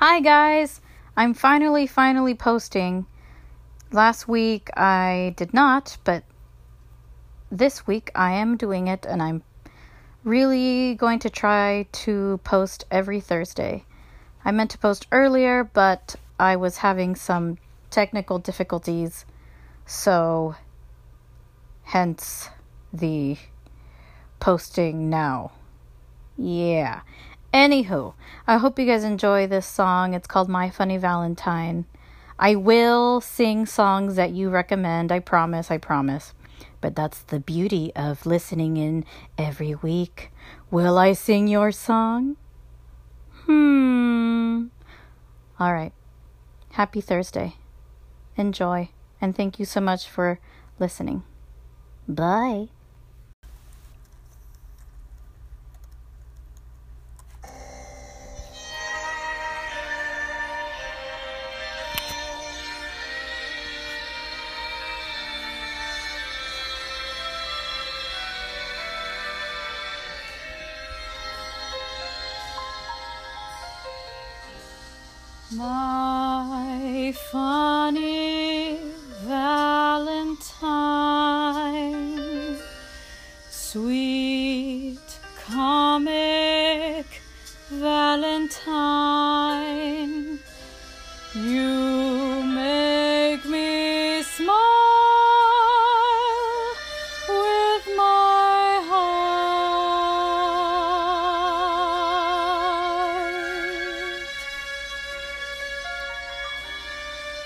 Hi, guys! I'm finally, finally posting. Last week I did not, but this week I am doing it, and I'm really going to try to post every Thursday. I meant to post earlier, but I was having some technical difficulties, so hence the posting now. Yeah. Anywho, I hope you guys enjoy this song. It's called My Funny Valentine. I will sing songs that you recommend. I promise, I promise. But that's the beauty of listening in every week. Will I sing your song? Hmm. All right. Happy Thursday. Enjoy. And thank you so much for listening. Bye. My funny Valentine, sweet comic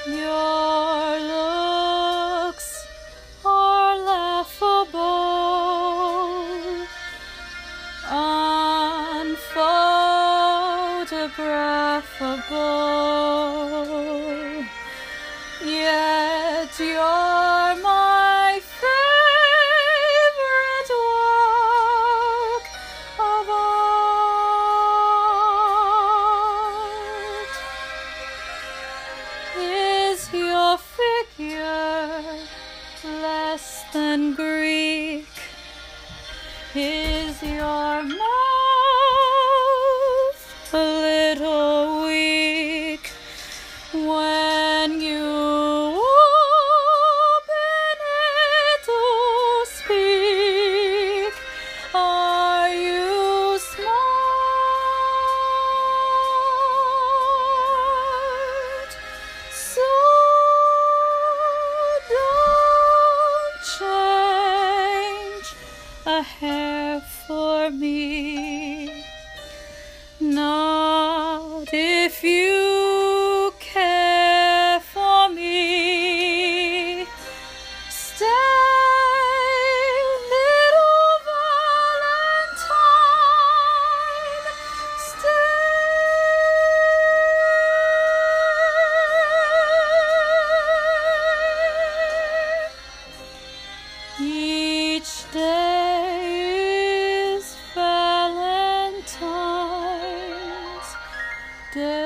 Your looks are laughable, unphotographable. Yet you're figure less than Greek? If you care for me, stay, little Valentine, stay. Each day. day.